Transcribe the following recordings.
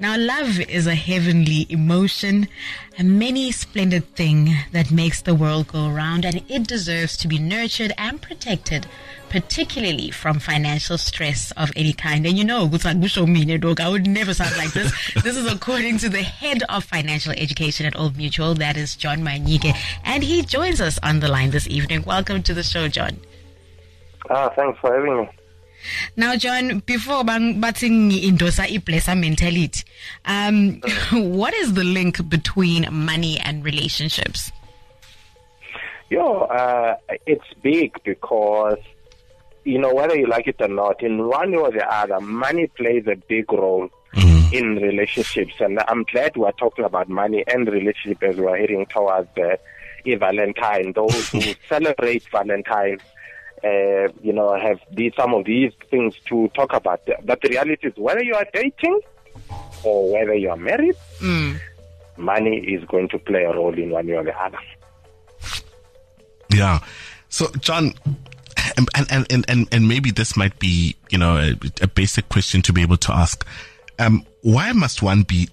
Now, love is a heavenly emotion, a many splendid thing that makes the world go around, and it deserves to be nurtured and protected, particularly from financial stress of any kind. And you know, dog, I would never sound like this. this is according to the head of financial education at Old Mutual, that is John Manyike, and he joins us on the line this evening. Welcome to the show, John. Ah, thanks for having me. Now, John, before bating indosa iplesa mentality, um, what is the link between money and relationships? Yo, uh, it's big because you know whether you like it or not, in one way or the other, money plays a big role mm-hmm. in relationships, and I'm glad we're talking about money and relationship as we're heading towards uh, Valentine. Those who celebrate Valentine uh, you know, have these, some of these things to talk about. But the reality is, whether you are dating or whether you are married, mm. money is going to play a role in one way or the other. Yeah. So, John, and, and, and, and, and maybe this might be, you know, a, a basic question to be able to ask. Um, why must one be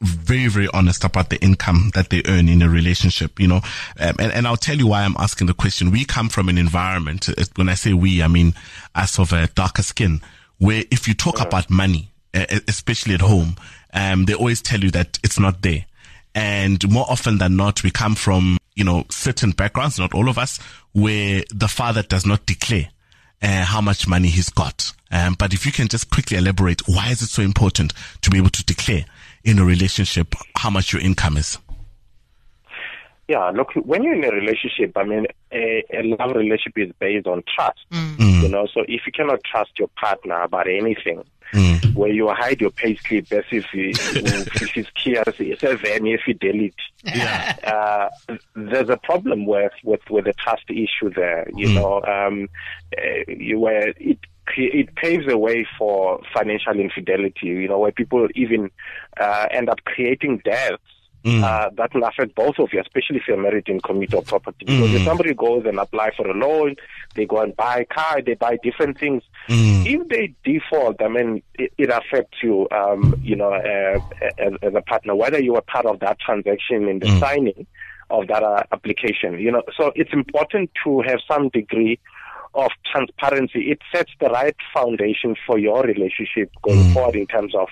very, very honest about the income that they earn in a relationship? You know, um, and, and I'll tell you why I'm asking the question. We come from an environment, uh, when I say we, I mean us of a darker skin, where if you talk about money, especially at home, um, they always tell you that it's not there. And more often than not, we come from, you know, certain backgrounds, not all of us, where the father does not declare uh, how much money he's got. Um, but if you can just quickly elaborate, why is it so important to be able to declare in a relationship how much your income is? Yeah, look, when you're in a relationship, I mean, a, a love relationship is based on trust. Mm. You know, so if you cannot trust your partner about anything, mm. where you hide your pay slip as if it's seven fidelity. Yeah. Uh, there's a problem with, with, with the trust issue there, you mm. know, um, uh, where it it paves the way for financial infidelity, you know, where people even uh, end up creating debts Mm. Uh, that will affect both of you, especially if you're married in community of property. Because mm. if somebody goes and apply for a loan, they go and buy a car, they buy different things. Mm. If they default, I mean, it, it affects you, um, you know, uh, as, as, a partner, whether you were part of that transaction in the mm. signing of that uh, application. You know, so it's important to have some degree of transparency. It sets the right foundation for your relationship going mm. forward in terms of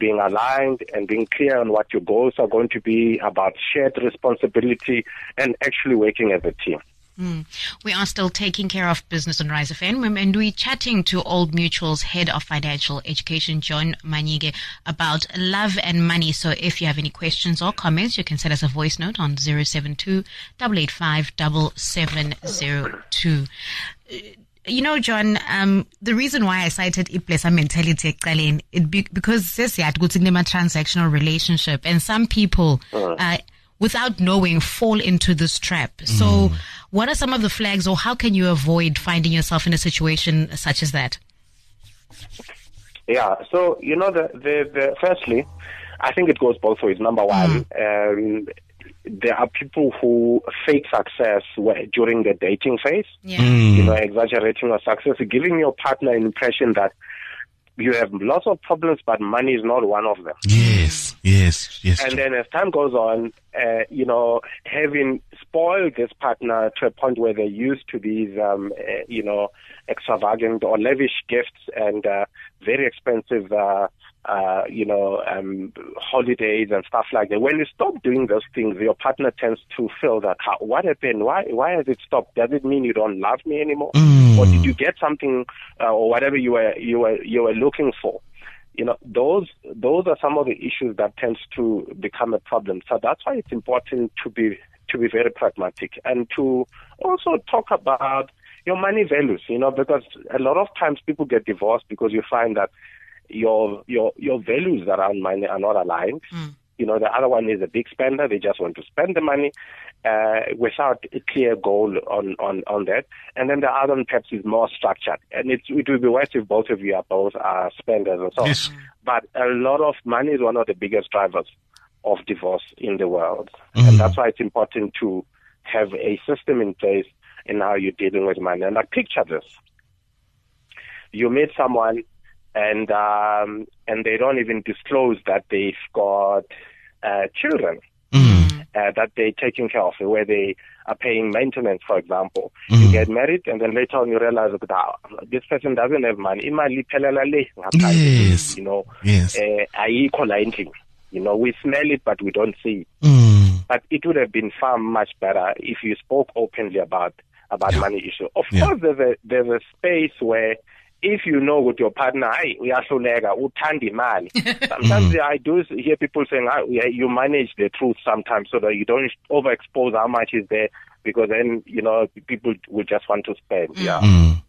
being aligned and being clear on what your goals are going to be about shared responsibility and actually working as a team. Mm. We are still taking care of business on Rise FM, and we're chatting to Old Mutual's head of financial education, John Manyike, about love and money. So if you have any questions or comments, you can send us a voice note on 072 885 7702 you know, John, um, the reason why I cited iplesa mentality eqaleni, it be, because sesiyathi ukuthi kunema transactional relationship and some people uh, uh, without knowing fall into this trap. So mm. what are some of the flags or how can you avoid finding yourself in a situation such as that? Yeah, so you know the the, the firstly, I think it goes both ways. Number one, mm. um, there are people who fake success during the dating phase. Yeah. Mm. You know, exaggerating your success, giving your partner an impression that you have lots of problems, but money is not one of them. Yes, yes, yes. And then as time goes on, uh, you know, having spoiled this partner to a point where they're used to these, um, uh, you know, extravagant or lavish gifts and uh, very expensive uh, you know, um, holidays and stuff like that. When you stop doing those things, your partner tends to feel that, how, what happened? Why, why has it stopped? Does it mean you don't love me anymore? Mm. Or did you get something, uh, or whatever you were, you were, you were looking for? You know, those, those are some of the issues that tends to become a problem. So that's why it's important to be, to be very pragmatic and to also talk about your money values, you know, because a lot of times people get divorced because you find that your your your values around money are not aligned. Mm. You know, the other one is a big spender; they just want to spend the money uh, without a clear goal on, on on that. And then the other one perhaps is more structured, and it it will be worse if both of you are both are spenders and so yes. on. But a lot of money is one of the biggest drivers of divorce in the world, mm. and that's why it's important to have a system in place in how you're dealing with money. And I picture this: you meet someone and um, and they don't even disclose that they've got uh, children Mm. uh, that they're taking care of, where they are paying maintenance, for example. Mm. You get married, and then later on you realize that ah, this person doesn't have money. Imali iphelela le ngaphandle, Yes. you know, Yes. uh. You know, we smell it, but we don't see it. Mm. But it would have been far much better if you spoke openly about about money issue. Of Yeah. course, there's a there's a space where if you know with your partner, hey, uyahluleka, uthanda imali. Sometimes I do hear people saying, ah, yeah, you manage the truth sometimes so that you don't overexpose how much is there because then, you know, people will just want to spend. Yeah. Mm.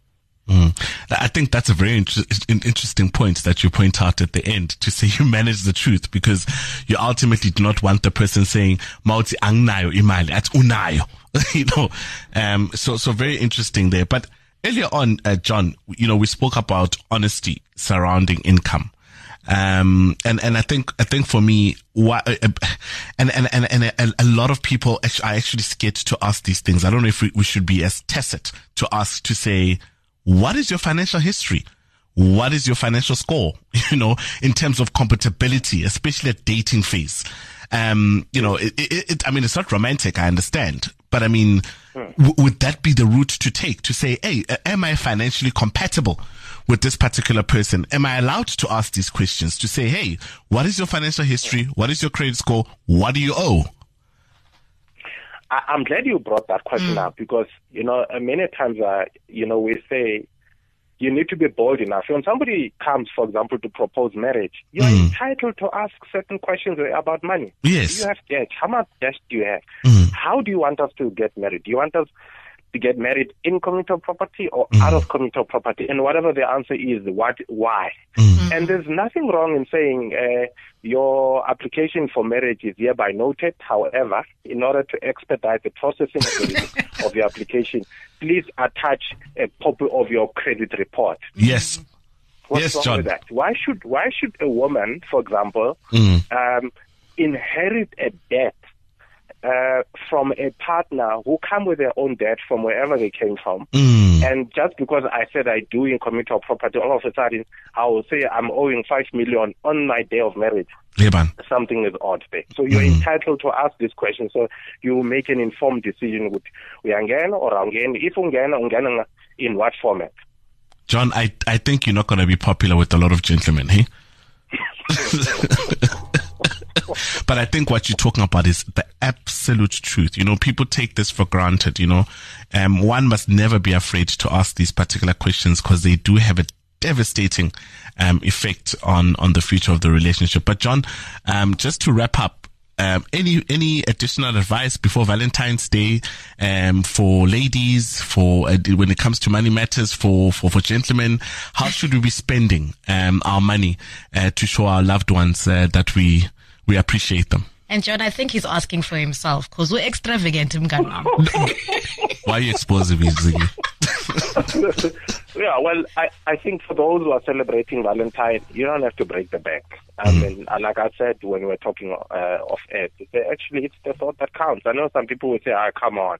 Mm. I think that's a very inter- interesting point that you point out at the end to say you manage the truth because you ultimately do not want the person saying mauti angnayo imali at unayo you know um so so very interesting there but earlier on uh, John you know we spoke about honesty surrounding income. Um and and I think I think for me why uh, uh, and and and, and a, a lot of people are actually scared to ask these things. I don't know if we, we should be as tacit to ask to say what is your financial history what is your financial score you know in terms of compatibility especially at dating phase? Um you know it, it, it i mean it's not romantic i understand but i mean w- would that be the route to take to say hey am i financially compatible with this particular person? Am i allowed to ask these questions to say hey what is your financial history? What is your credit score? What do you owe? I, I'm glad you brought that question up because you know many times uh, you know we say you need to be bold enough. When somebody comes, for example, to propose marriage, you are Mm. entitled to ask certain questions about money. Yes. Do you have debt? How much debt do you have? Mm. How do you want us to get married? Do you want us to get married in communal property or Mm. out of communal property? And whatever the answer is, what, why? Mm. And there's nothing wrong in saying uh, your application for marriage is hereby noted. However, in order to expedite the processing of, the, of your application, please attach a copy of your credit report. yes What's Yes, wrong John. with that? Why should why should a woman, for example, Mm. um, inherit a debt uh, from a partner who come with their own debt from wherever they came from? Mm. And just because I said I do in communal property, all of a sudden I will say I'm owing five million on my day of marriage. Something is odd there. So you're Mm. entitled to ask this question. So you make an informed decision with uyangena or angena. If ungena, ungena in what format? John, I, I think you're not going to be popular with a lot of gentlemen, hey? but I think what you're talking about is the absolute truth. You know, people take this for granted, you know. Um, one must never be afraid to ask these particular questions because they do have a devastating um, effect on, on the future of the relationship. But John, um, just to wrap up, um, any any additional advice before Valentine's Day um, for ladies, for uh, when it comes to money matters, for for, for gentlemen? How should we be spending um, our money uh, to show our loved ones uh, that we we appreciate them? And John, I think he's asking for himself because we're extravagant mngani wami. Why are you exposing me, Ziggy? yeah, well, I, I think for those who are celebrating Valentine, you don't have to break the bank. I mean, uh, like I said when we were talking uh, off air, actually, it's the thought that counts. I know some people will say, ah, come on.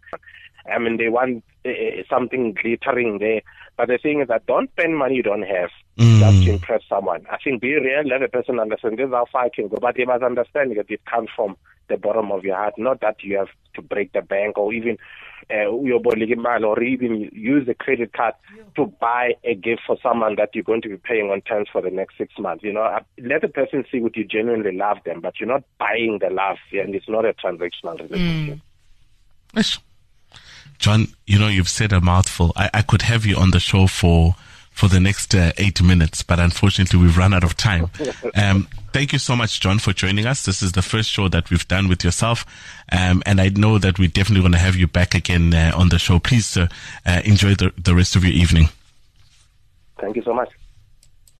I mean, they want uh, something glittering there. But the thing is that don't spend money you don't have just to impress someone. I think be real, let the person understand this is how far I can go. But they must understand that it comes from the bottom of your heart, not that you have to break the bank or even uh, uyoboleka imali or even use a credit card to buy a gift for someone that you're going to be paying on terms for the next six months. You know, Uh, let the person see what you genuinely love them, but you're not buying the love, yeah, and it's not a transactional relationship. Yes. John, you know, you've said a mouthful. I, I could have you on the show for for the next uh, eight minutes, but unfortunately, we've run out of time. Um, thank you so much, John, for joining us. This is the first show that we've done with yourself, um, and I know that we're definitely going to have you back again uh, on the show. Please uh, uh, enjoy the, the rest of your evening. Thank you so much.